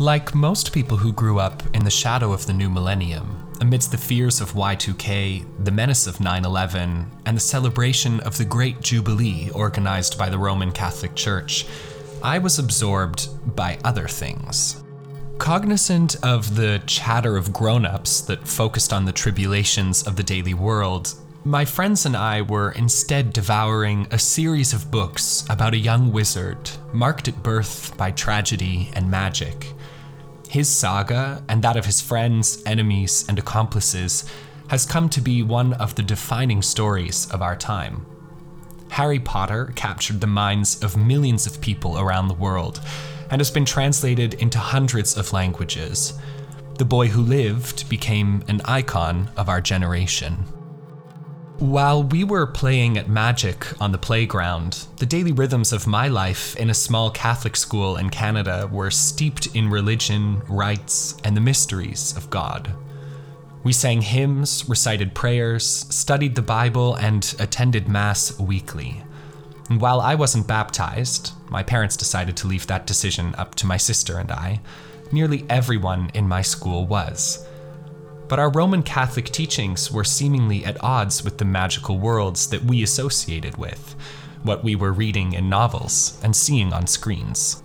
Like most people who grew up in the shadow of the new millennium, amidst the fears of Y2K, the menace of 9 11, and the celebration of the Great Jubilee organized by the Roman Catholic Church, I was absorbed by other things. Cognizant of the chatter of grown ups that focused on the tribulations of the daily world, my friends and I were instead devouring a series of books about a young wizard marked at birth by tragedy and magic. His saga, and that of his friends, enemies, and accomplices, has come to be one of the defining stories of our time. Harry Potter captured the minds of millions of people around the world and has been translated into hundreds of languages. The boy who lived became an icon of our generation. While we were playing at magic on the playground, the daily rhythms of my life in a small Catholic school in Canada were steeped in religion, rites, and the mysteries of God. We sang hymns, recited prayers, studied the Bible, and attended Mass weekly. And while I wasn't baptized, my parents decided to leave that decision up to my sister and I. Nearly everyone in my school was. But our Roman Catholic teachings were seemingly at odds with the magical worlds that we associated with, what we were reading in novels and seeing on screens.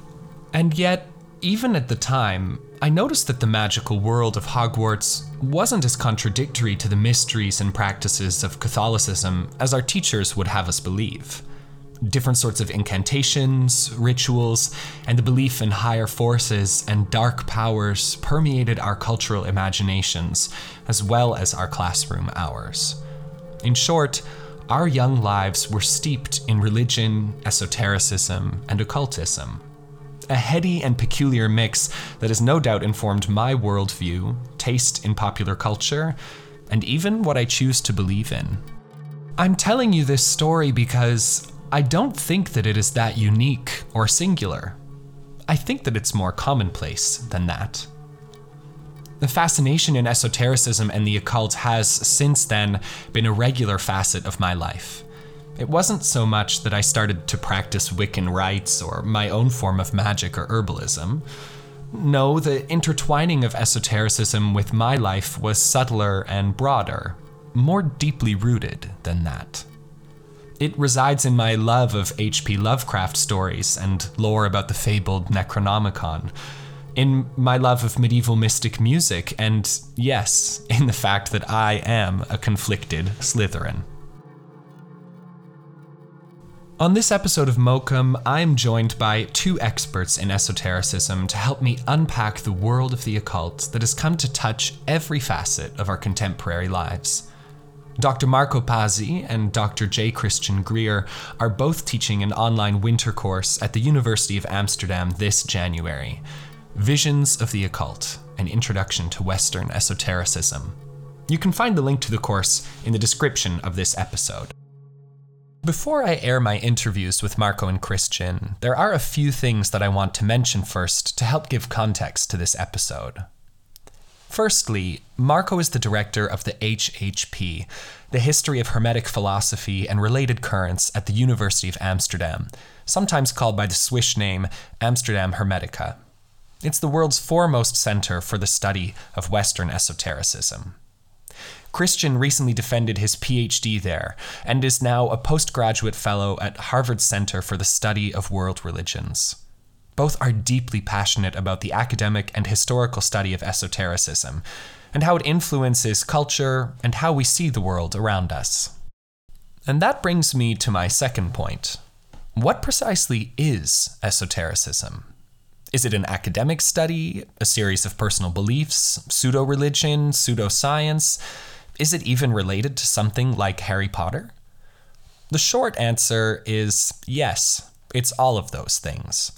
And yet, even at the time, I noticed that the magical world of Hogwarts wasn't as contradictory to the mysteries and practices of Catholicism as our teachers would have us believe different sorts of incantations, rituals, and the belief in higher forces and dark powers permeated our cultural imaginations, as well as our classroom hours. In short, our young lives were steeped in religion, esotericism, and occultism. A heady and peculiar mix that has no doubt informed my worldview, taste in popular culture, and even what I choose to believe in. I'm telling you this story because I don't think that it is that unique or singular. I think that it's more commonplace than that. The fascination in esotericism and the occult has, since then, been a regular facet of my life. It wasn't so much that I started to practice Wiccan rites or my own form of magic or herbalism. No, the intertwining of esotericism with my life was subtler and broader, more deeply rooted than that. It resides in my love of H.P. Lovecraft stories and lore about the fabled Necronomicon, in my love of medieval mystic music, and yes, in the fact that I am a conflicted Slytherin. On this episode of Mokum, I am joined by two experts in esotericism to help me unpack the world of the occult that has come to touch every facet of our contemporary lives. Dr. Marco Pasi and Dr. J. Christian Greer are both teaching an online winter course at the University of Amsterdam this January Visions of the Occult An Introduction to Western Esotericism. You can find the link to the course in the description of this episode. Before I air my interviews with Marco and Christian, there are a few things that I want to mention first to help give context to this episode. Firstly, Marco is the director of the HHP, the History of Hermetic Philosophy and Related Currents at the University of Amsterdam, sometimes called by the Swish name Amsterdam Hermetica. It's the world's foremost center for the study of Western esotericism. Christian recently defended his PhD there and is now a postgraduate fellow at Harvard Center for the Study of World Religions. Both are deeply passionate about the academic and historical study of esotericism and how it influences culture and how we see the world around us. And that brings me to my second point. What precisely is esotericism? Is it an academic study, a series of personal beliefs, pseudo religion, pseudoscience? Is it even related to something like Harry Potter? The short answer is yes, it's all of those things.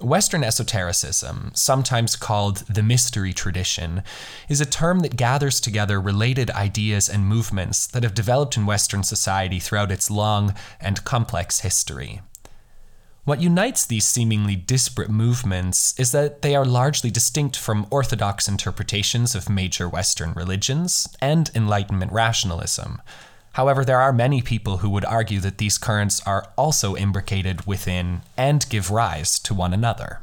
Western esotericism, sometimes called the mystery tradition, is a term that gathers together related ideas and movements that have developed in Western society throughout its long and complex history. What unites these seemingly disparate movements is that they are largely distinct from orthodox interpretations of major Western religions and Enlightenment rationalism, However, there are many people who would argue that these currents are also imbricated within and give rise to one another.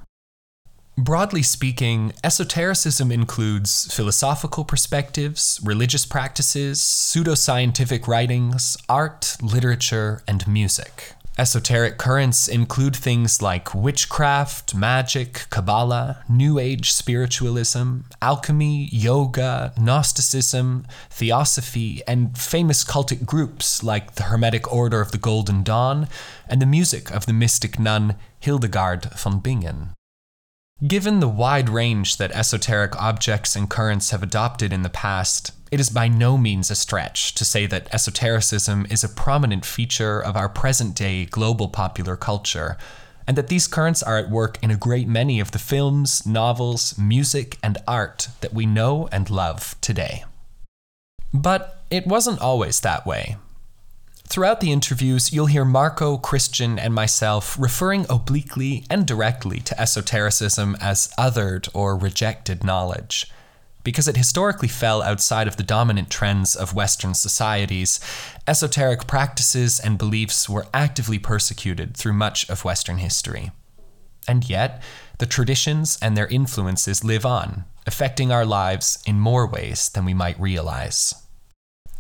Broadly speaking, esotericism includes philosophical perspectives, religious practices, pseudoscientific writings, art, literature, and music. Esoteric currents include things like witchcraft, magic, Kabbalah, New Age spiritualism, alchemy, yoga, Gnosticism, theosophy, and famous cultic groups like the Hermetic Order of the Golden Dawn and the music of the mystic nun Hildegard von Bingen. Given the wide range that esoteric objects and currents have adopted in the past, it is by no means a stretch to say that esotericism is a prominent feature of our present day global popular culture, and that these currents are at work in a great many of the films, novels, music, and art that we know and love today. But it wasn't always that way. Throughout the interviews, you'll hear Marco, Christian, and myself referring obliquely and directly to esotericism as othered or rejected knowledge. Because it historically fell outside of the dominant trends of Western societies, esoteric practices and beliefs were actively persecuted through much of Western history. And yet, the traditions and their influences live on, affecting our lives in more ways than we might realize.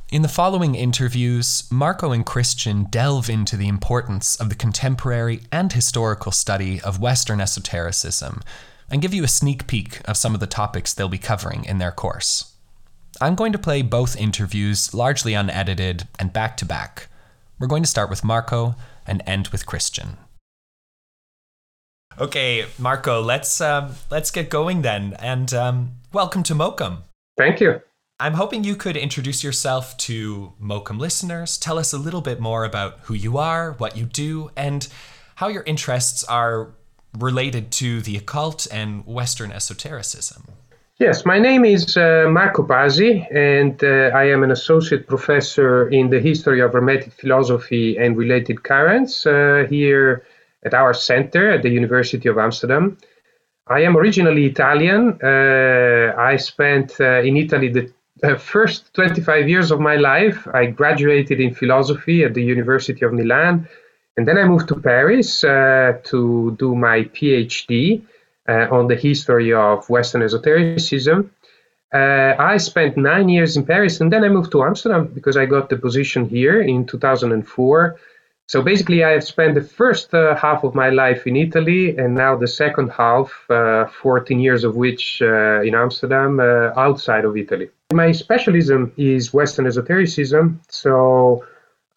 In the following interviews, Marco and Christian delve into the importance of the contemporary and historical study of Western esotericism and give you a sneak peek of some of the topics they'll be covering in their course. I'm going to play both interviews largely unedited and back to back. We're going to start with Marco and end with Christian. Okay, Marco, let's um, let's get going then, and um, welcome to Mokum. Thank you. I'm hoping you could introduce yourself to Mokum listeners, tell us a little bit more about who you are, what you do, and how your interests are related to the occult and Western esotericism. Yes, my name is uh, Marco Pasi, and uh, I am an associate professor in the history of Hermetic philosophy and related currents uh, here at our center at the University of Amsterdam. I am originally Italian. Uh, I spent uh, in Italy the uh, first 25 years of my life, I graduated in philosophy at the University of Milan. And then I moved to Paris uh, to do my PhD uh, on the history of Western esotericism. Uh, I spent nine years in Paris and then I moved to Amsterdam because I got the position here in 2004. So basically, I have spent the first uh, half of my life in Italy, and now the second half, uh, 14 years of which uh, in Amsterdam, outside of Italy. My specialism is Western esotericism, so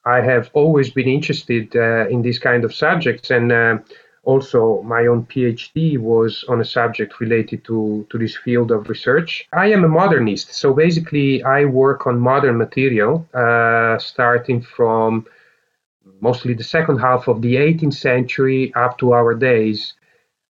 I have always been interested uh, in these kind of subjects, and uh, also my own PhD was on a subject related to, to this field of research. I am a modernist, so basically, I work on modern material, starting from mostly the second half of the 18th century up to our days.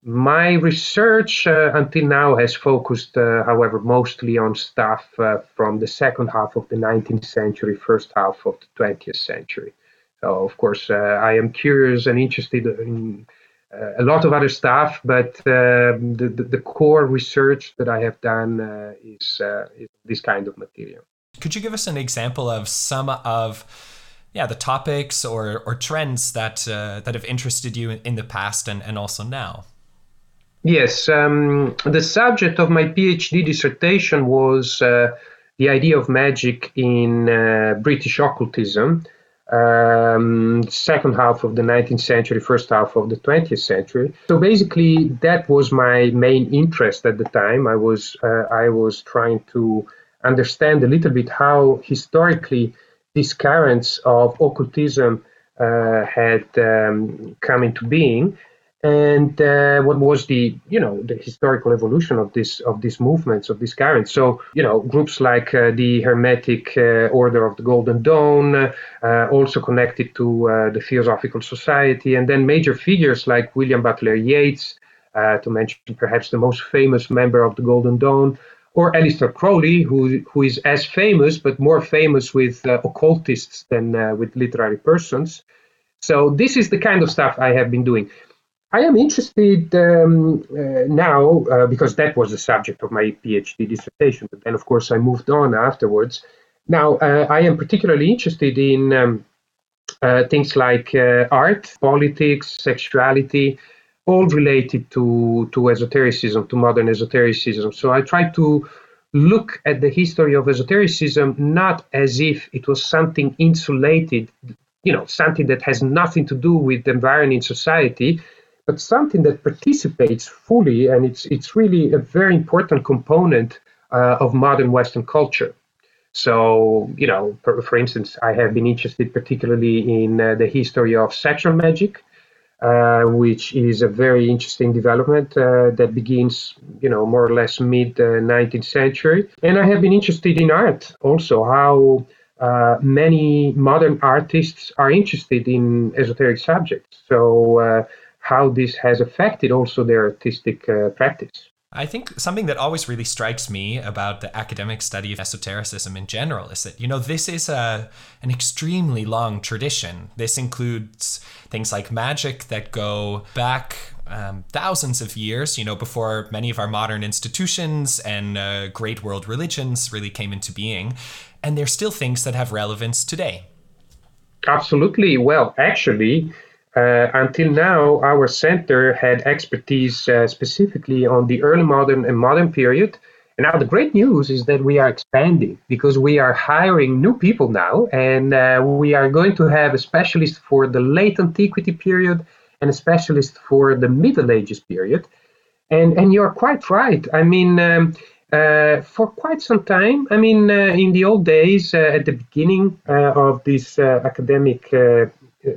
My research uh, until now has focused, uh, however, mostly on stuff uh, from the second half of the 19th century, first half of the 20th century. So, of course, uh, I am curious and interested in uh, a lot of other stuff, but um, the, the, the, core research that I have done uh, is, is this kind of material. Could you give us an example of some of yeah the topics or or trends that uh, that have interested you in, in, the past and, and also now yes um, the subject of my phd dissertation was uh, the idea of magic in uh, british occultism um, second half of the 19th century first half of the 20th century. So basically that was my main interest at the time. I was uh, i was trying to understand a little bit how historically these currents of occultism uh, had um, come into being and uh, what was the you know the historical evolution of this of these movements of these currents so you know groups like uh, the hermetic uh, order of the golden dawn uh, also connected to uh, the theosophical society and then major figures like william butler yeats to mention perhaps the most famous member of the golden dawn or Aleister Crowley, who who is as famous but more famous with uh, occultists than uh, with literary persons. So this is the kind of stuff I have been doing. I am interested um, uh, now uh, because that was the subject of my PhD dissertation. But then, of course, I moved on afterwards. Now uh, I am particularly interested in um, uh, things like art, politics, sexuality all related to, to esotericism, to modern esotericism. So I try to look at the history of esotericism not as if it was something insulated, you know, something that has nothing to do with the environment in society, but something that participates fully, and it's it's really a very important component uh, of modern Western culture. So, you know, for, for, instance, I have been interested particularly in uh, the history of sexual magic, uh, which is a very interesting development uh, that begins, you know, more or less mid 19th uh, century. And I have been interested in art also, how uh, many modern artists are interested in esoteric subjects. So, uh, how this has affected also their artistic practice. I think something that always really strikes me about the academic study of esotericism in general is that, you know, this is a, an extremely long tradition. This includes things like magic that go back um, thousands of years, you know, before many of our modern institutions and uh, great world religions really came into being. And they're still things that have relevance today. Absolutely. Well, actually, uh, until now, our center had expertise uh, specifically on the early modern and modern period. And now the great news is that we are expanding because we are hiring new people now, and uh, we are going to have a specialist for the late antiquity period and a specialist for the Middle Ages period. And and you're quite right. I mean. Um, uh, for quite some time. I mean, uh, in the old days, uh, at the beginning of this academic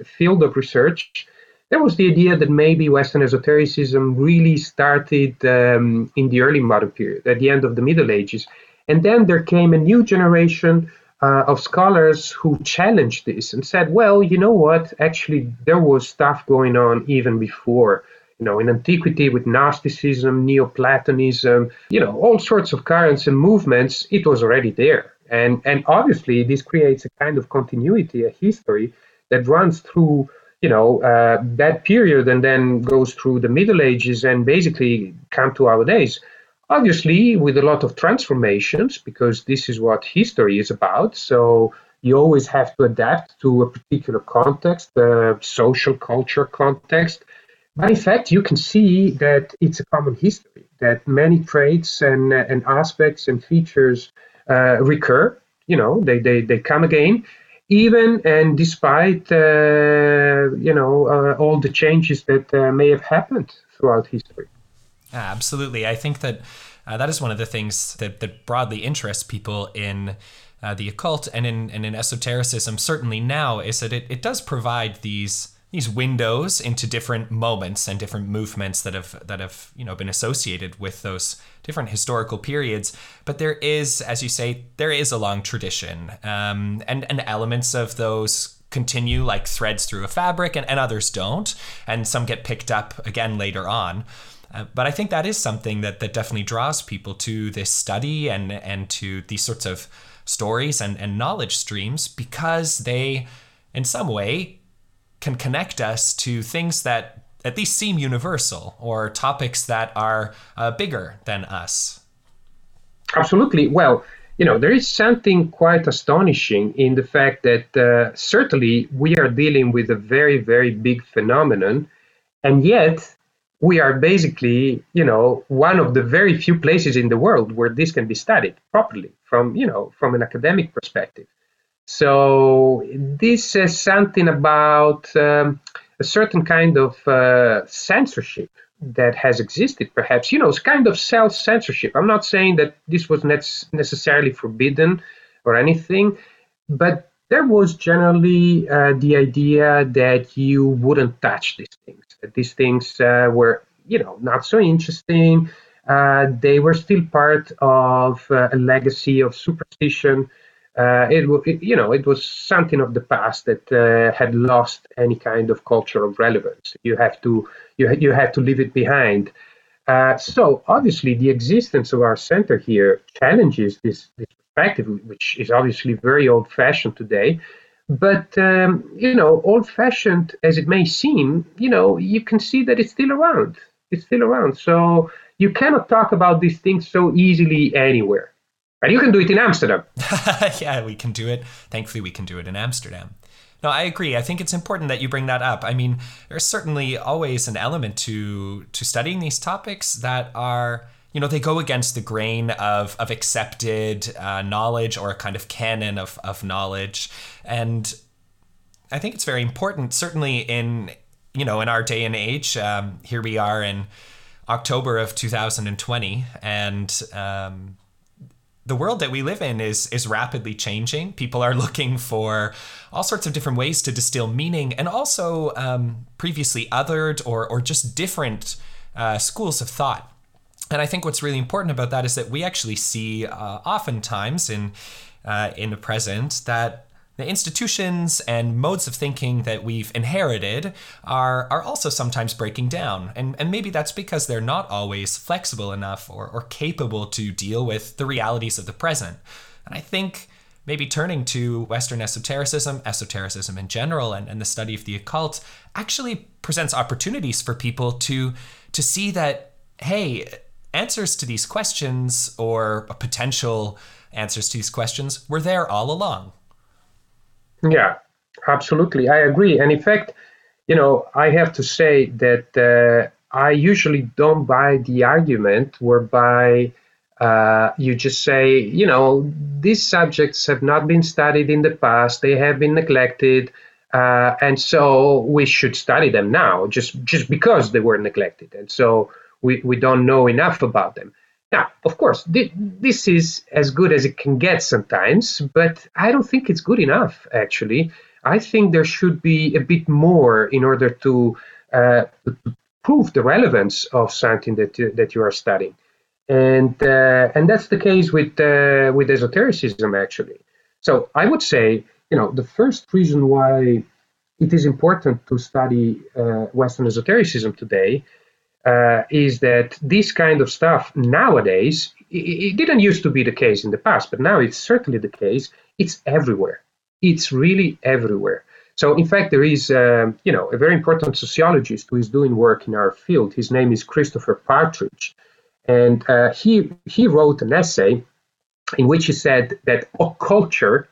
field of research, there was the idea that maybe Western esotericism really started um, in the early modern period, at the end of the Middle Ages. And then there came a new generation uh, of scholars who challenged this and said, well, you know what? Actually, there was stuff going on even before. You know, in antiquity with Gnosticism, Neoplatonism, you know, all sorts of currents and movements, it was already there. And, and obviously, this creates a kind of continuity, a history that runs through you know uh, that period and then goes through the middle ages and basically come to our days. Obviously with a lot of transformations because this is what history is about. So you always have to adapt to a particular context the social culture context. But in fact you can see that it's a common history that many traits and, and aspects and features uh, recur. You know they, they, they come again even and despite uh, you know uh, all the changes that uh, may have happened throughout history. Absolutely, I think that that is one of the things that that broadly interests people in. The occult and in and in esotericism, certainly now, is that it, it does provide these these windows into different moments and different movements that have that have you know been associated with those different historical periods. But there is, as you say, there is a long tradition, um, and and elements of those continue like threads through a fabric, and, and others don't, and some get picked up again later on. Uh, but I think that is something that that definitely draws people to this study and and to these sorts of stories and, and knowledge streams because they, in some way, can connect us to things that at least seem universal or topics that are uh, bigger than us. Absolutely. Well, you know, there is something quite astonishing in the fact that uh, certainly we are dealing with a very, very big phenomenon, and yet we are basically, you know, one of the very few places in the world where this can be studied properly from, you know, from an academic perspective. So this says something about um, a certain kind of uh, censorship that has existed, perhaps. You know, it's kind of self censorship. I'm not saying that this was ne- necessarily forbidden or anything, but there was generally uh, the idea that you wouldn't touch these things, that these things uh, were, you know, not so interesting. Uh, they were still part of uh, a legacy of superstition uh, it, it, you know it was something of the past that uh, had lost any kind of cultural relevance. You have to you you have to leave it behind. Uh, so obviously, the existence of our center here challenges this, this perspective, which is obviously very old-fashioned today. But um, you know, old-fashioned as it may seem, you know, you can see that it's still around. It's still around. So you cannot talk about these things so easily anywhere. And you can do it in Amsterdam. yeah, we can do it. Thankfully, we can do it in Amsterdam. No, I agree. I think it's important that you bring that up. I mean, there's certainly always an element to to studying these topics that are you know they go against the grain of of accepted uh, knowledge or a kind of canon of of knowledge and i think it's very important certainly in you know in our day and age um, here we are in october of 2020 and um, the world that we live in is is rapidly changing. People are looking for all sorts of different ways to distill meaning, and also um, previously othered or or just different uh, schools of thought. And I think what's really important about that is that we actually see uh, oftentimes in uh, in the present that the institutions and modes of thinking that we've inherited are are also sometimes breaking down. And and maybe that's because they're not always flexible enough or, or capable to deal with the realities of the present. And I think maybe turning to Western esotericism, esotericism in general, and, and the study of the occult actually presents opportunities for people to to see that, hey, answers to these questions or potential answers to these questions were there all along. Yeah, absolutely. I agree. And in fact, you know, I have to say that uh, I usually don't buy the argument whereby uh, you just say, you know, these subjects have not been studied in the past, they have been neglected. Uh, and so we should study them now just just because they were neglected and so we, we don't know enough about them now, of course, th- this is as good as it can get sometimes, but I don't think it's good enough, actually. I think there should be a bit more in order to, uh, prove the relevance of something that, that you are studying. And, uh, and that's the case with, uh, with esotericism, actually. So I would say, you know, the first reason why it is important to study uh, Western esotericism today uh, is that this kind of stuff nowadays, it, didn't used to be the case in the past, but now it's certainly the case. It's everywhere. It's really everywhere. So, in fact, there is, um, you know, a very important sociologist who is doing work in our field. His name is Christopher Partridge, and uh, he he wrote an essay in which he said that occulture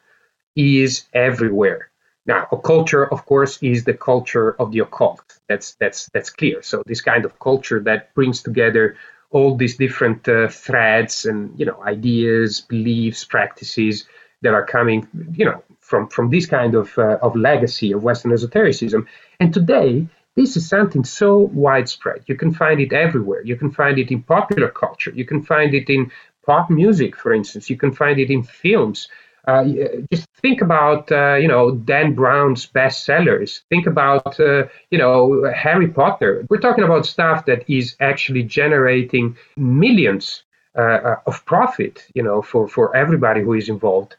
is everywhere. Now, occulture, of course, is the culture of the occult. That's that's that's clear. So this kind of culture that brings together all these different uh, threads and you know ideas, beliefs, practices that are coming, you know, from from this kind of uh, of legacy of Western esotericism. And today, this is something so widespread. You can find it everywhere. You can find it in popular culture. You can find it in pop music, for instance. You can find it in films. Uh, just think about uh, you know Dan Brown's bestsellers. Think about uh, you know Harry Potter. We're talking about stuff that is actually generating millions uh, uh, of profit. You know for for everybody who is involved.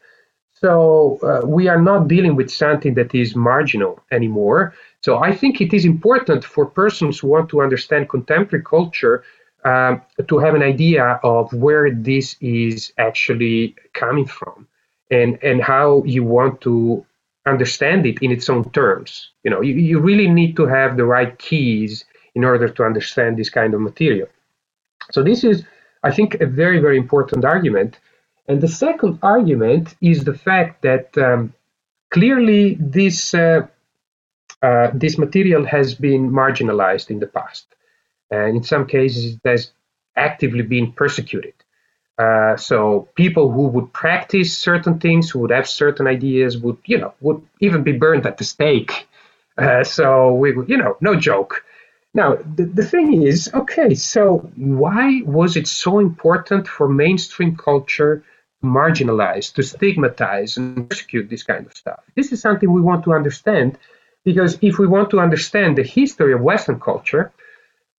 So uh, we are not dealing with something that is marginal anymore. So I think it is important for persons who want to understand contemporary culture um, to have an idea of where this is actually coming from and and how you want to understand it in its own terms. You know, you, you really need to have the right keys in order to understand this kind of material. So this is, I think, a very very important argument. And the second argument is the fact that um, clearly this uh, uh, this material has been marginalized in the past, and in some cases it has actively been persecuted. Uh, so people who would practice certain things, who would have certain ideas, would you know would even be burned at the stake. Uh, so we, you know, no joke. Now the, the thing is, okay, so why was it so important for mainstream culture to marginalize, to stigmatize, and persecute this kind of stuff? This is something we want to understand, because if we want to understand the history of Western culture,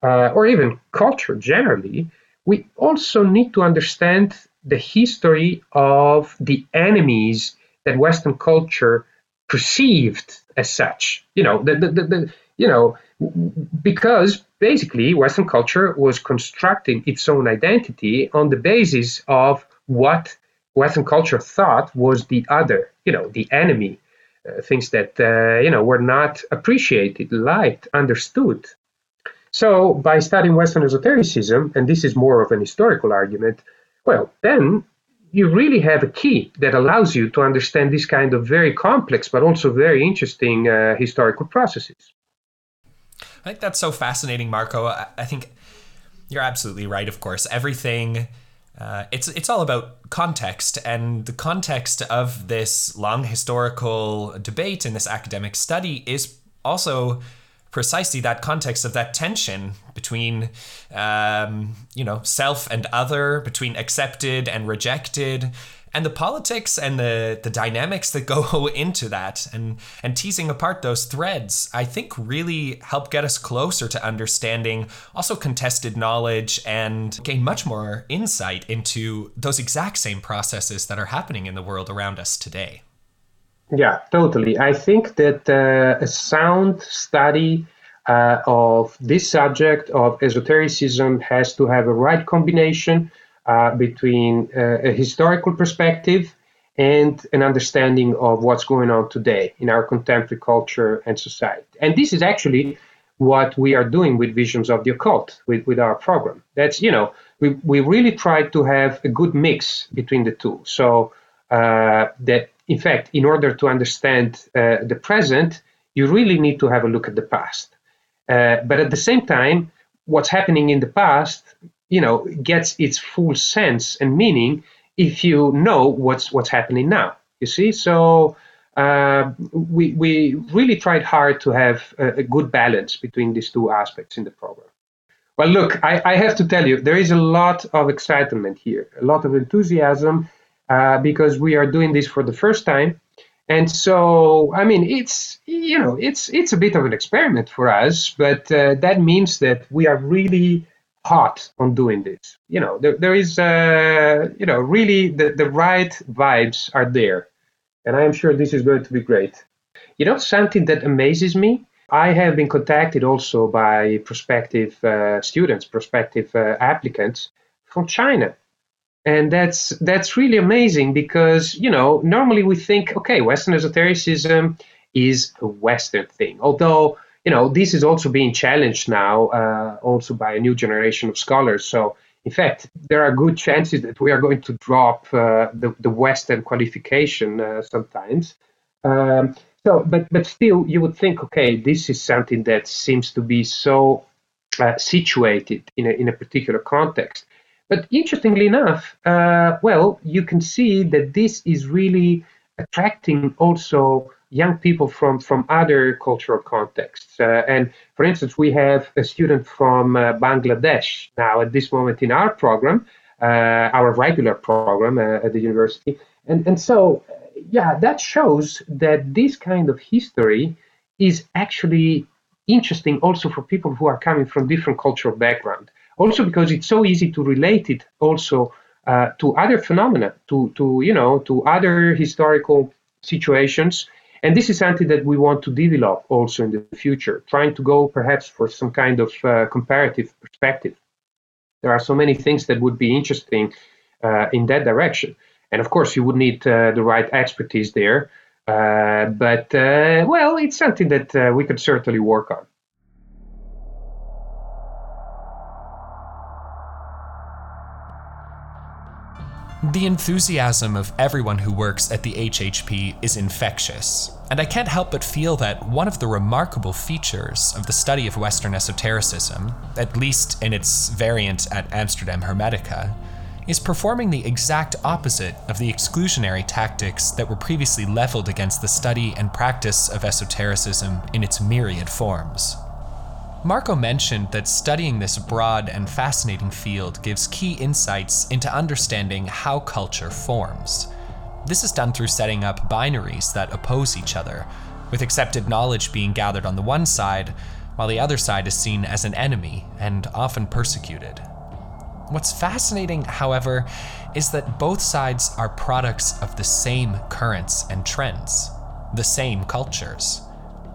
uh, or even culture generally, we also need to understand the history of the enemies that Western culture perceived as such. You know, the, the, the, the you know, because basically Western culture was constructing its own identity on the basis of what Western culture thought was the other, you know, the enemy, uh, things that uh, you know were not appreciated, liked, understood. So, by studying Western esotericism, and this is more of an historical argument, well, then you really have a key that allows you to understand this kind of very complex but also very interesting uh, historical processes. I think that's so fascinating, Marco. I think you're absolutely right. Of course, everything. Uh, it's it's all about context, and the context of this long historical debate and this academic study is also precisely that context of that tension between um, you know self and other between accepted and rejected and the politics and the the dynamics that go into that. And and teasing apart those threads i think really help get us closer to understanding also contested knowledge and gain much more insight into those exact same processes that are happening in the world around us today yeah, totally. I think that uh, a sound study uh, of this subject of esotericism has to have a right combination uh, between uh, a historical perspective and an understanding of what's going on today in our contemporary culture and society. And this is actually what we are doing with Visions of the Occult, with, with our program. That's, you know, we, we really try to have a good mix between the two. So uh, that in fact, in order to understand uh, the present, you really need to have a look at the past. Uh, but at the same time, what's happening in the past, you know, gets its full sense and meaning if you know what's what's happening now. You see, so uh, we we really tried hard to have a, a, good balance between these two aspects in the program. Well, look, I, I have to tell you, there is a lot of excitement here, a lot of enthusiasm uh, because we are doing this for the first time. And so, I mean, it's you know, it's it's a bit of an experiment for us, but uh, that means that we are really hot on doing this. You know, there, there is, uh, you know, really the, the right vibes are there, and I am sure this is going to be great. You know, something that amazes me. I have been contacted also by prospective uh, students, prospective uh, applicants from China and that's that's really amazing because you know normally we think okay western esotericism is a western thing. Although you know this is also being challenged now uh, also by a new generation of scholars. So in fact there are good chances that we are going to drop uh, the, the western qualification uh, sometimes. Um, so but but still you would think okay this is something that seems to be so uh, situated in a, in a particular context but interestingly enough, uh, well, you can see that this is really attracting also young people from, from other cultural contexts. Uh, and for instance, we have a student from uh, Bangladesh now at this moment in our program, uh, our regular program uh, at the university. And, and so, yeah, that shows that this kind of history is actually interesting also for people who are coming from different cultural background also because it's so easy to relate it also uh, to other phenomena, to, to, you know, to other historical situations. And this is something that we want to develop also in the future, trying to go perhaps for some kind of uh, comparative perspective. There are so many things that would be interesting uh, in that direction. And of course, you would need uh, the right expertise there. Uh, but, uh, well, it's something that we could certainly work on. The enthusiasm of everyone who works at the HHP is infectious, and I can't help but feel that one of the remarkable features of the study of Western esotericism, at least in its variant at Amsterdam Hermetica, is performing the exact opposite of the exclusionary tactics that were previously leveled against the study and practice of esotericism in its myriad forms. Marco mentioned that studying this broad and fascinating field gives key insights into understanding how culture forms. This is done through setting up binaries that oppose each other, with accepted knowledge being gathered on the one side, while the other side is seen as an enemy and often persecuted. What's fascinating, however, is that both sides are products of the same currents and trends, the same cultures.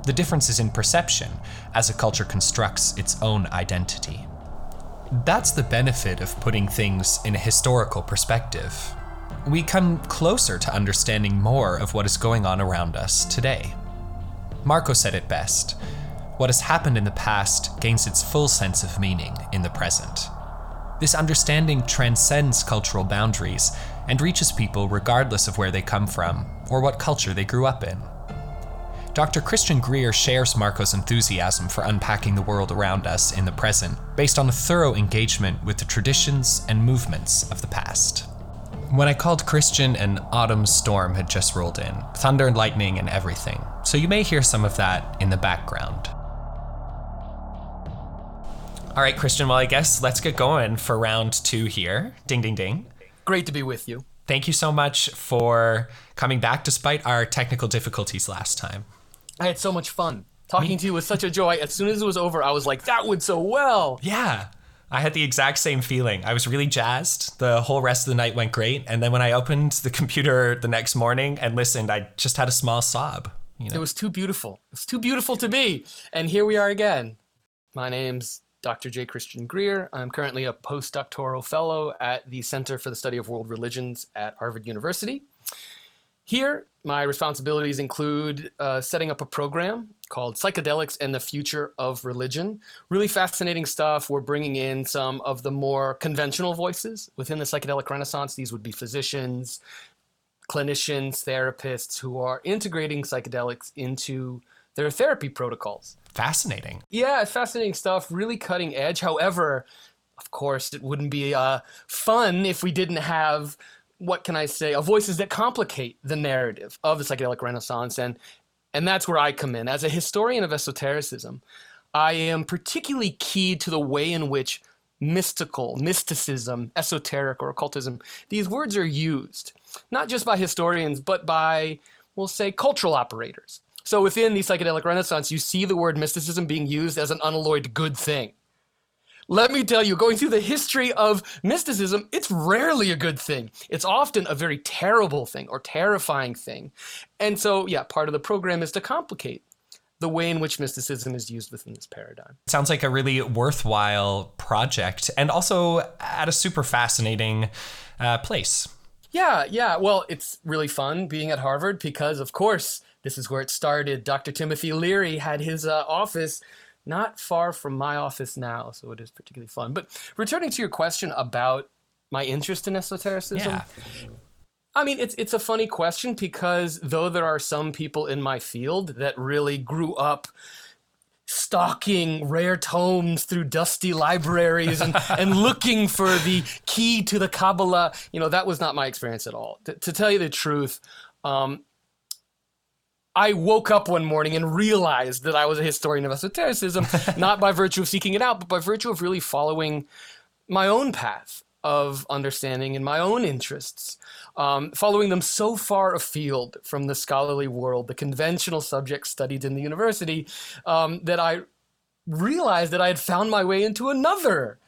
The difference is in perception, as a culture constructs its own identity. That's the benefit of putting things in a historical perspective. We come closer to understanding more of what is going on around us today. Marco said it best what has happened in the past gains its full sense of meaning in the present. This understanding transcends cultural boundaries and reaches people regardless of where they come from or what culture they grew up in. Dr. Christian Greer shares Marco's enthusiasm for unpacking the world around us in the present, based on a thorough engagement with the traditions and movements of the past. When I called Christian, an autumn storm had just rolled in thunder and lightning and everything, so you may hear some of that in the background. All right, Christian, well, I guess let's get going for round two here. Ding, ding, ding. Great to be with you. Thank you so much for coming back despite our technical difficulties last time. I had so much fun. Talking to you was such a joy. As soon as it was over, I was like, that went so well. Yeah, I had the exact same feeling. I was really jazzed. The whole rest of the night went great. And then when I opened the computer the next morning and listened, I just had a small sob. You know? It was too beautiful. It was too beautiful to be. And here we are again. My name's Dr. J. Christian Greer. I'm currently a postdoctoral fellow at the Center for the Study of World Religions at Harvard University. Here, my responsibilities include uh, setting up a program called Psychedelics and the Future of Religion. Really fascinating stuff. We're bringing in some of the more conventional voices within the psychedelic renaissance. These would be physicians, clinicians, therapists who are integrating psychedelics into their therapy protocols. Fascinating. Yeah, fascinating stuff, really cutting edge. However, of course, it wouldn't be uh, fun if we didn't have what can I say, uh, voices that complicate the narrative of the psychedelic renaissance. And, and that's where I come in. As a historian of esotericism, I am particularly keyed to the way in which mystical, mysticism, esoteric, or occultism, these words are used, not just by historians, but by, we'll say, cultural operators. So within the psychedelic renaissance, you see the word mysticism being used as an unalloyed good thing. Let me tell you, going through the history of mysticism, it's rarely a good thing. It's often a very terrible thing or terrifying thing. And so, yeah, part of the program is to complicate the way in which mysticism is used within this paradigm. Sounds like a really worthwhile project and also at a super fascinating uh, place. Yeah, yeah. Well, it's really fun being at Harvard because, of course, this is where it started. Dr. Timothy Leary had his uh, office not far from my office now, so it is particularly fun. But returning to your question about my interest in esotericism, Yeah. I mean, it's it's a funny question because though there are some people in my field that really grew up stalking rare tomes through dusty libraries and, and looking for the key to the Kabbalah, you know, that was not my experience at all. T- to tell you the truth, um, I woke up one morning and realized that I was a historian of esotericism, not by virtue of seeking it out, but by virtue of really following my own path of understanding and my own interests, um, following them so far afield from the scholarly world, the conventional subjects studied in the university, um, that I realized that I had found my way into another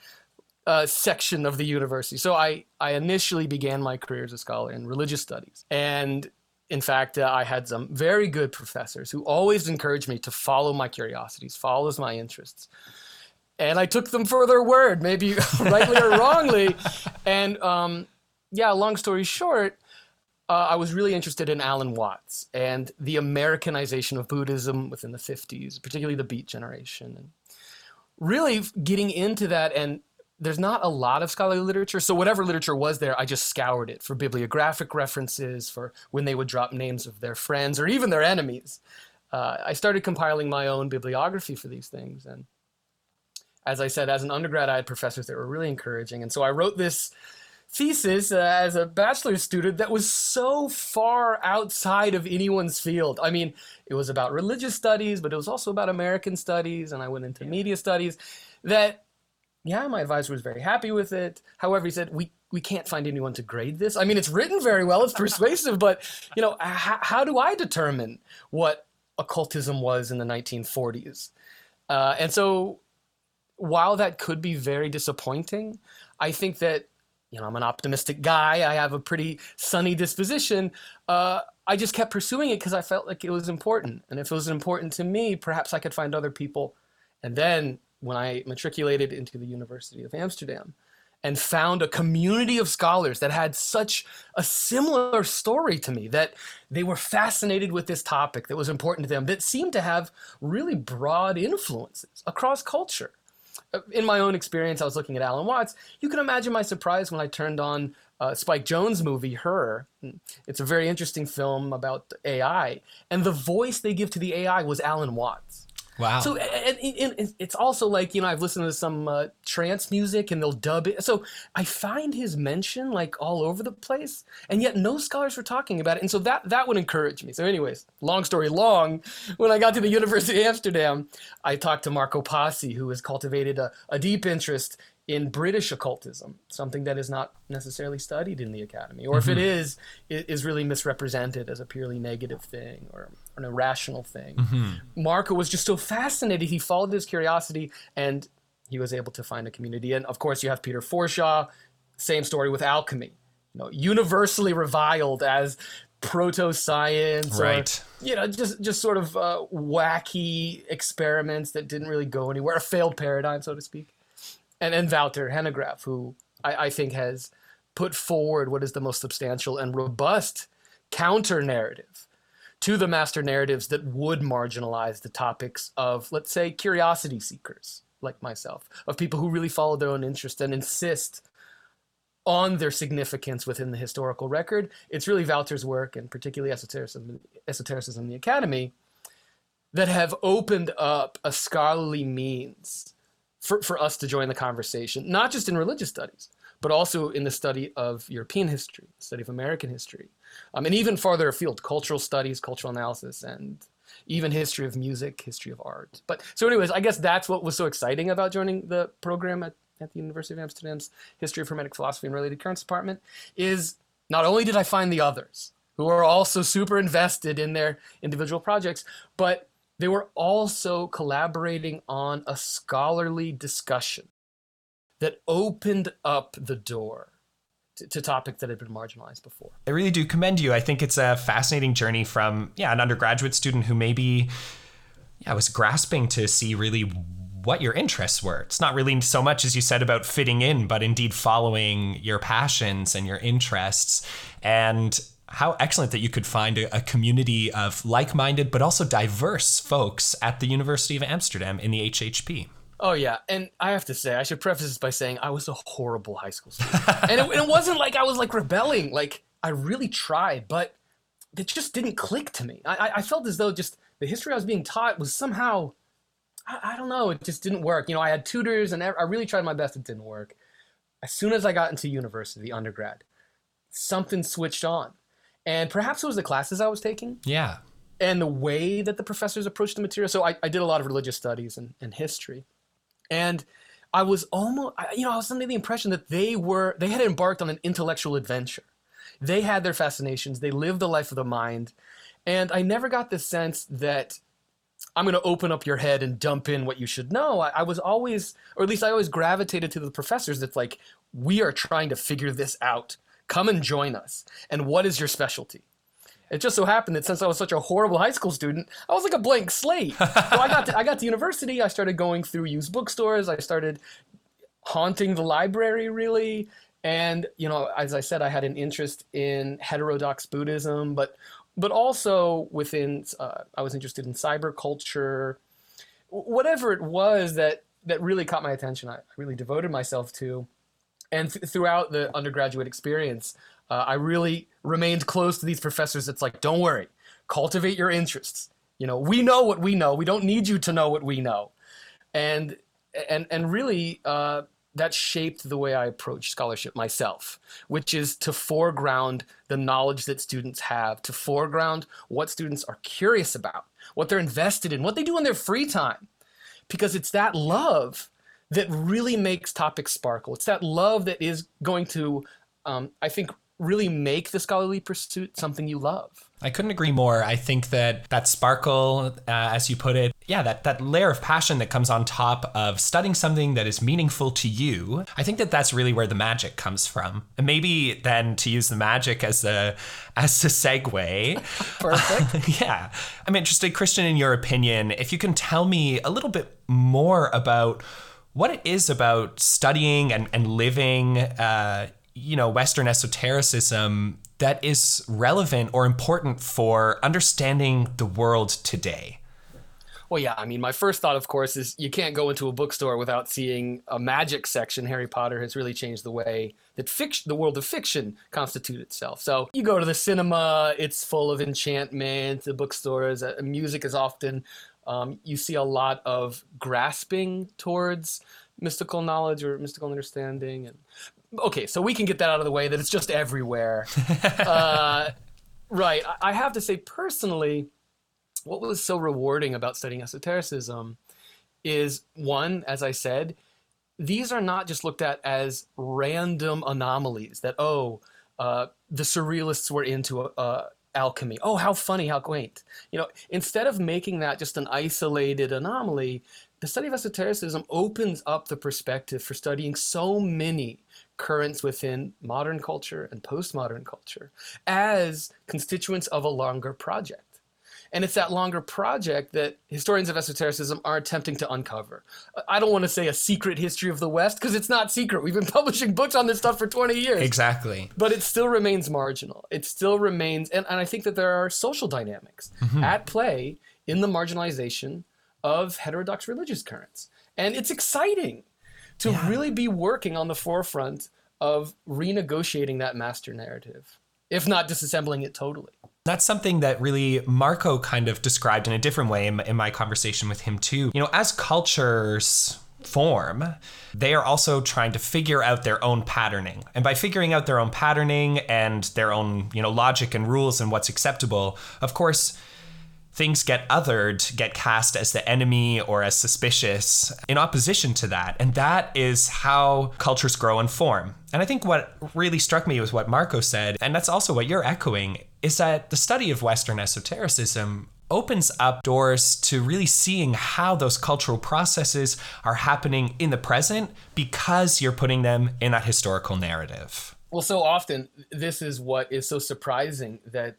uh, section of the university. So I, I initially began my career as a scholar in religious studies. And in fact, uh, I had some very good professors who always encouraged me to follow my curiosities, follow my interests. And I took them for their word, maybe rightly or wrongly. And um, yeah, long story short, uh, I was really interested in Alan Watts and the Americanization of Buddhism within the 50s, particularly the Beat generation. And really getting into that and there's not a lot of scholarly literature. So whatever literature was there, I just scoured it for bibliographic references, for when they would drop names of their friends or even their enemies. Uh, I started compiling my own bibliography for these things. And as I said, as an undergrad, I had professors that were really encouraging. And so I wrote this thesis uh, as a bachelor's student that was so far outside of anyone's field. I mean, it was about religious studies, but it was also about American studies, and I went into media studies that yeah, my advisor was very happy with it. However, he said, we, we can't find anyone to grade this. I mean, it's written very well, it's persuasive, but, you know, h- how do I determine what occultism was in the 1940s? Uh, and so while that could be very disappointing, I think that, you know, I'm an optimistic guy. I have a pretty sunny disposition. Uh, I just kept pursuing it because I felt like it was important. And if it was important to me, perhaps I could find other people. And then when I matriculated into the University of Amsterdam and found a community of scholars that had such a similar story to me, that they were fascinated with this topic that was important to them, that seemed to have really broad influences across culture. Uh, in my own experience, I was looking at Alan Watts. You can imagine my surprise when I turned on uh, Spike Jonze movie, Her. It's a very interesting film about AI, and the voice they give to the AI was Alan Watts. Wow. So and, and, and it's also like you know I've listened to some uh, trance music and they'll dub it. So I find his mention like all over the place, and yet no scholars were talking about it. And so that that would encourage me. So, anyways, long story long, when I got to the University of Amsterdam, I talked to Marco Pasi, who has cultivated a, a deep interest in British occultism, something that is not necessarily studied in the academy, or if it is, it is really misrepresented as a purely negative thing or an irrational thing. Marco was just so fascinated. He followed his curiosity and he was able to find a community. And of course, you have Peter Forshaw, same story with alchemy, you know, universally reviled as proto science Right. or you know just just sort of uh, wacky experiments that didn't really go anywhere a failed paradigm so to speak and and Wouter Hanegraaff, who I, I think has put forward what is the most substantial and robust counter narrative to the master narratives that would marginalize the topics of, let's say, curiosity seekers like myself, of people who really follow their own interest and insist on their significance within the historical record. It's really Wouter's work, and particularly esotericism, esotericism in the academy, that have opened up a scholarly means for, for us to join the conversation, not just in religious studies, but also in the study of European history, study of American history, um, and even farther afield, cultural studies, cultural analysis, and even history of music, history of art. But so, anyways, I guess that's what was so exciting about joining the program at, at the University of Amsterdam's History of Hermetic Philosophy and Related Currents Department is not only did I find the others who are also super invested in their individual projects, but they were also collaborating on a scholarly discussion that opened up the door to, to topics that had been marginalized before. I really do commend you. I think it's a fascinating journey from yeah, an undergraduate student who maybe yeah, was grasping to see really what your interests were. It's not really so much as you said about fitting in, but indeed following your passions and your interests. And how excellent that you could find a, a community of like-minded but also diverse folks at the University of Amsterdam in the HHP. Oh yeah, and I have to say, I should preface this by saying I was a horrible high school student, and it, it wasn't like I was like rebelling. Like I really tried, but it just didn't click to me. I, I- felt as though just the history I was being taught was somehow, I, I don't know, it just didn't work. You know, I had tutors, and I I really tried my best. It didn't work. As soon as I got into university, undergrad, something switched on, and perhaps it was the classes I was taking Yeah. and the way that the professors approached the material. So I, I did a lot of religious studies and, and history, and I was almost, you know, I was under the impression that they were, they had embarked on an intellectual adventure. They had their fascinations. They lived the life of the mind, and I never got the sense that I'm going to open up your head and dump in what you should know. I, I was always, or at least I always gravitated to the professors that's like, we are trying to figure this out. Come and join us. And what is your specialty? It just so happened that since I was such a horrible high school student, I was like a blank slate. so I got to, I got to university. I started going through used bookstores. I started haunting the library really. And you know, as I said, I had an interest in heterodox Buddhism, but but also within uh, I was interested in cyber culture, whatever it was that that really caught my attention. I really devoted myself to, and th- throughout the undergraduate experience, uh, I really remained close to these professors. It's like, don't worry, cultivate your interests. You know, we know what we know. We don't need you to know what we know, and and and really. Uh, that shaped the way I approach scholarship myself, which is to foreground the knowledge that students have, to foreground what students are curious about, what they're invested in, what they do in their free time. Because it's that love that really makes topics sparkle. It's that love that is going to, um, I think, really make the scholarly pursuit something you love. I couldn't agree more. I think that that sparkle, uh, as you put it, yeah, that, that layer of passion that comes on top of studying something that is meaningful to you, I think that that's really where the magic comes from. And maybe then to use the magic as a as a segue. Perfect. yeah, I'm interested, Christian, in your opinion. If you can tell me a little bit more about what it is about studying and, and living, uh, you know, Western esotericism that is relevant or important for understanding the world today. Well, yeah, I mean, my first thought, of course, is you can't go into a bookstore without seeing a magic section. Harry Potter has really changed the way that fiction, the world of fiction, constitute itself. So you go to the cinema, it's full of enchantment. The bookstores, uh, music is often. Um, you see a lot of grasping towards mystical knowledge or mystical understanding, and okay, so we can get that out of the way. That it's just everywhere. uh, right. I have to say, personally what was so rewarding about studying esotericism is one, as I said, these are not just looked at as random anomalies that, oh, uh, the surrealists were into uh, alchemy. Oh, how funny, how quaint. You know, instead of making that just an isolated anomaly, the study of esotericism opens up the perspective for studying so many currents within modern culture and postmodern culture as constituents of a longer project. And it's that longer project that historians of esotericism are attempting to uncover. I don't want to say a secret history of the West because it's not secret. We've been publishing books on this stuff for 20 years. Exactly. But it still remains marginal. It still remains, and, and I think that there are social dynamics mm-hmm. at play in the marginalization of heterodox religious currents. And it's exciting to yeah. really be working on the forefront of renegotiating that master narrative, if not disassembling it totally. That's something that really Marco kind of described in a different way in, in my conversation with him, too. You know, as cultures form, they are also trying to figure out their own patterning. And by figuring out their own patterning and their own, you know, logic and rules and what's acceptable, of course, things get othered, get cast as the enemy or as suspicious in opposition to that. And that is how cultures grow and form. And I think what really struck me was what Marco said, and that's also what you're echoing, is that the study of Western esotericism opens up doors to really seeing how those cultural processes are happening in the present because you're putting them in that historical narrative. Well, so often, this is what is so surprising that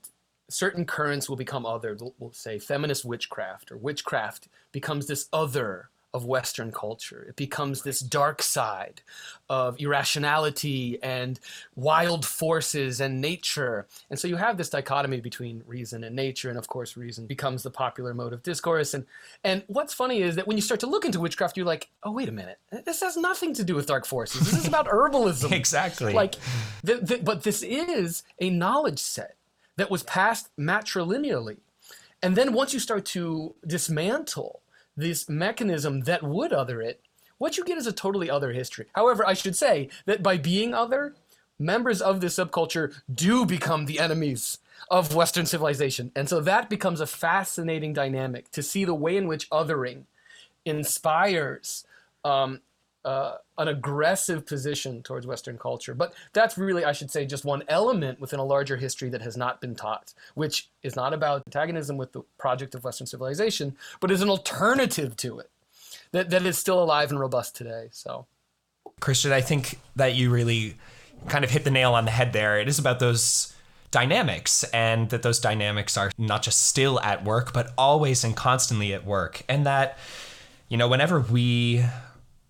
certain currents will become other. We'll say feminist witchcraft or witchcraft becomes this other of Western culture. It becomes this dark side of irrationality and wild forces and nature. And so you have this dichotomy between reason and nature, and of course, reason becomes the popular mode of discourse. And and what's funny is that when you start to look into witchcraft, you're like, oh wait a minute, this has nothing to do with dark forces. This is about herbalism. exactly. Like, the, the, but this is a knowledge set that was passed matrilineally. And then once you start to dismantle this mechanism that would other it, what you get is a totally other history. However, I should say that by being other, members of this subculture do become the enemies of Western civilization. And so that becomes a fascinating dynamic to see the way in which othering inspires um, uh, an aggressive position towards Western culture. But that's really, I should say, just one element within a larger history that has not been taught, which is not about antagonism with the project of Western civilization, but is an alternative to it that, that is still alive and robust today. So, Christian, I think that you really kind of hit the nail on the head there. It is about those dynamics and that those dynamics are not just still at work, but always and constantly at work. And that, you know, whenever we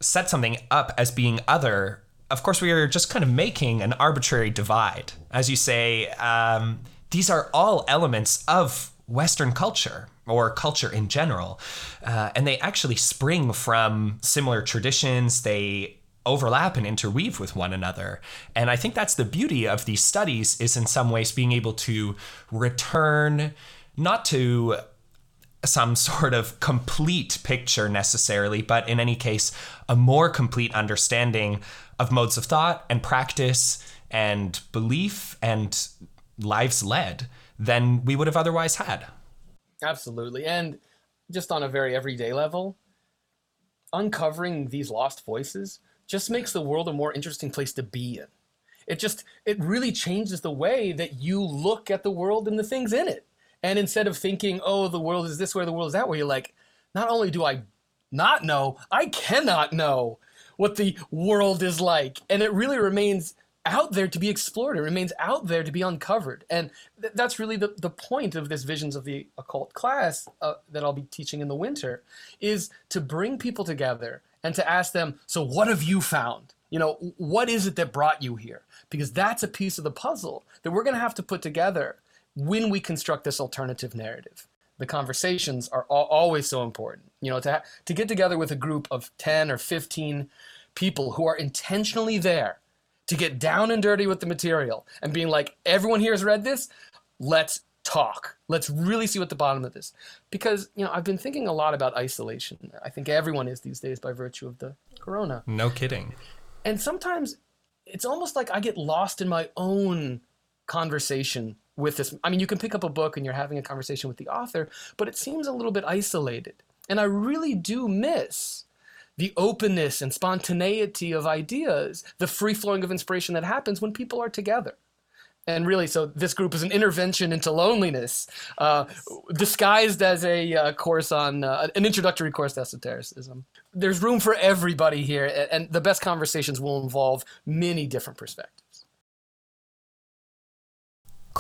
set something up as being other, of course, we are just kind of making an arbitrary divide. As you say, um, these are all elements of Western culture or culture in general. Uh, and they actually spring from similar traditions. They overlap and interweave with one another. And I think that's the beauty of these studies is in some ways being able to return not to some sort of complete picture necessarily, but in any case, a more complete understanding of modes of thought and practice and belief and lives led than we would have otherwise had. Absolutely. And just on a very everyday level, uncovering these lost voices just makes the world a more interesting place to be in. It just, it really changes the way that you look at the world and the things in it. And instead of thinking, oh, the world is this way, the world is that way, you're like, not only do I not know, I cannot know what the world is like. And it really remains out there to be explored. It remains out there to be uncovered. And th- that's really the, the point of this Visions of the Occult class uh, that I'll be teaching in the winter, is to bring people together and to ask them, so what have you found? You know, what is it that brought you here? Because that's a piece of the puzzle that we're going to have to put together when we construct this alternative narrative. the conversations are always so important. You know, to, ha- to get together with a group of 10 or 15 people who are intentionally there to get down and dirty with the material and being like, everyone here has read this, let's talk. Let's really see what the bottom of this. Because, you know, I've been thinking a lot about isolation. I think everyone is these days by virtue of the corona. No kidding. And sometimes it's almost like I get lost in my own conversation with this. I mean, you can pick up a book and you're having a conversation with the author, but it seems a little bit isolated. And I really do miss the openness and spontaneity of ideas, the free flowing of inspiration that happens when people are together. And really, so this group is an intervention into loneliness, uh, disguised as a uh, course on uh, an introductory course to esotericism. There's room for everybody here, and the best conversations will involve many different perspectives.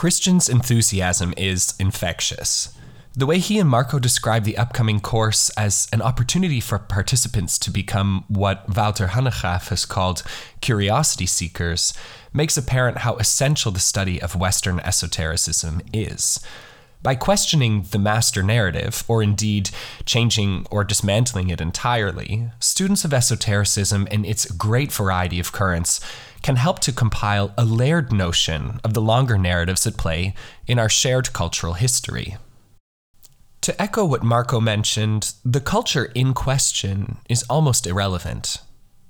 Christian's enthusiasm is infectious. The way he and Marco describe the upcoming course as an opportunity for participants to become what Wouter Hanegraaff has called curiosity seekers makes apparent how essential the study of Western esotericism is. By questioning the master narrative, or indeed changing or dismantling it entirely, students of esotericism and its great variety of currents can help to compile a layered notion of the longer narratives at play in our shared cultural history. To echo what Marco mentioned, the culture in question is almost irrelevant.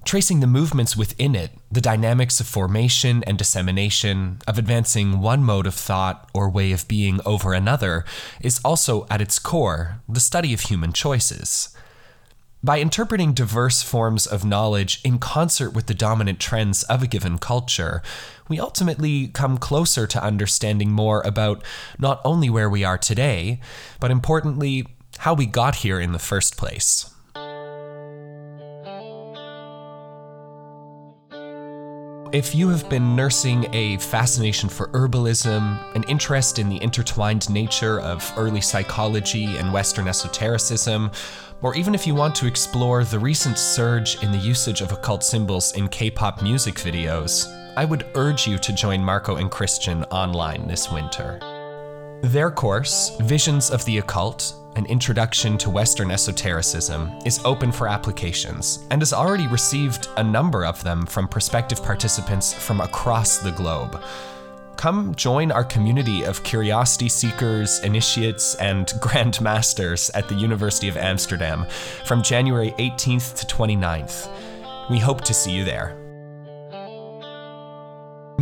Tracing the movements within it, the dynamics of formation and dissemination, of advancing one mode of thought or way of being over another, is also at its core the study of human choices. By interpreting diverse forms of knowledge in concert with the dominant trends of a given culture, we ultimately come closer to understanding more about not only where we are today, but importantly, how we got here in the first place. If you have been nursing a fascination for herbalism, an interest in the intertwined nature of early psychology and Western esotericism, or even if you want to explore the recent surge in the usage of occult symbols in K pop music videos, I would urge you to join Marco and Christian online this winter. Their course, Visions of the Occult An Introduction to Western Esotericism, is open for applications and has already received a number of them from prospective participants from across the globe. Come join our community of curiosity seekers, initiates, and grand masters at the University of Amsterdam from January 18th to 29th. We hope to see you there.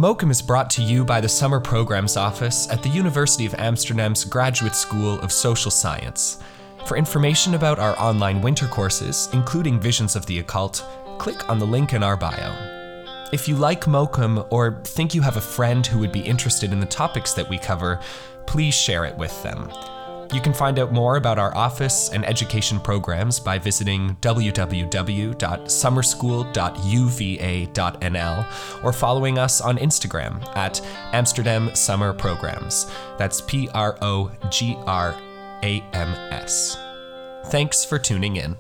Mokum is brought to you by the Summer Programs Office at the University of Amsterdam's Graduate School of Social Science. For information about our online winter courses, including Visions of the Occult, click on the link in our bio. If you like Mokum or think you have a friend who would be interested in the topics that we cover, please share it with them. You can find out more about our office and education programs by visiting www.summerschool.uva.nl or following us on Instagram at Amsterdam Summer Programs. That's P R O G R A M S. Thanks for tuning in.